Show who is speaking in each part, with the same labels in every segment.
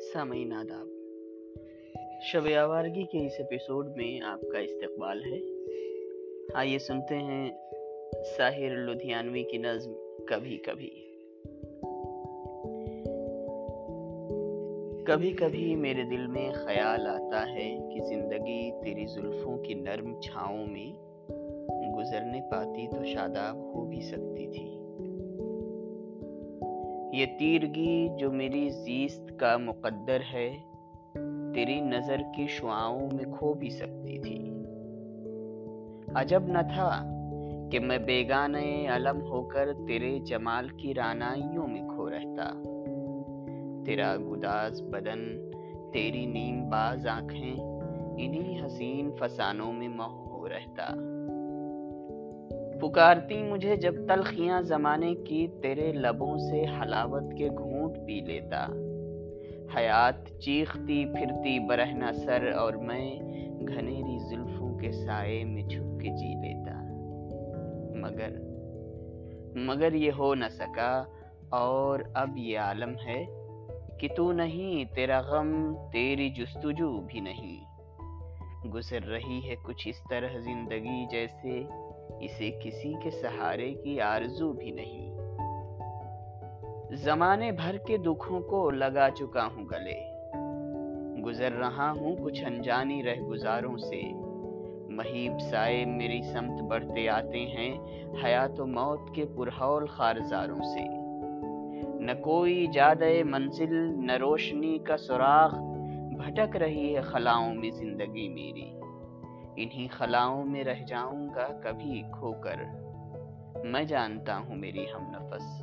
Speaker 1: سامعین، آداب۔ شب آوارگی کے اس ایپیسوڈ میں آپ کا استقبال ہے۔ آئیے سنتے ہیں ساحر لدھیانوی کی نظم کبھی کبھی۔ کبھی کبھی میرے دل میں خیال آتا ہے کہ زندگی تیری زلفوں کی نرم چھاؤں میں گزرنے پاتی تو شاداب ہو بھی سکتی تھی۔ یہ تیرگی جو میری زیست کا مقدر ہے، تیری نظر کی شعاؤں میں کھو بھی سکتی تھی۔ عجب نہ تھا کہ میں بیگانے علم ہو کر تیرے جمال کی رانائیوں میں کھو رہتا۔ تیرا گداز بدن، تیری نیم باز آنکھیں، انہی حسین فسانوں میں ہو رہتا۔ پکارتی مجھے جب تلخیاں زمانے کی تیرے لبوں سے حلاوت کے گھونٹ پی لیتا۔ حیات چیختی پھرتی برہنا سر اور میں گھنیری زلفوں کے سائے میں چھپ کے جی لیتا۔ مگر مگر یہ ہو نہ سکا اور اب یہ عالم ہے کہ تو نہیں، تیرا غم، تیری جستجو بھی نہیں۔ گزر رہی ہے کچھ اس طرح زندگی جیسے اسے کسی کے سہارے کی آرزو بھی نہیں۔ زمانے بھر کے دکھوں کو لگا چکا ہوں گلے۔ گزر رہا ہوں کچھ انجانی رہ گزاروں سے۔ مہیب سائے میری سمت بڑھتے آتے ہیں حیات و موت کے پرہول خارزاروں سے۔ نہ کوئی جادہ منزل، نہ روشنی کا سراغ، بھٹک رہی ہے خلاؤں میں زندگی میری۔ انہی خلاؤں میں رہ جاؤں گا کبھی کھو کر میں جانتا ہوں میری ہم نفس،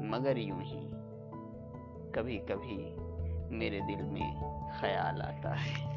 Speaker 1: مگر یوں ہی کبھی کبھی میرے دل میں خیال آتا ہے۔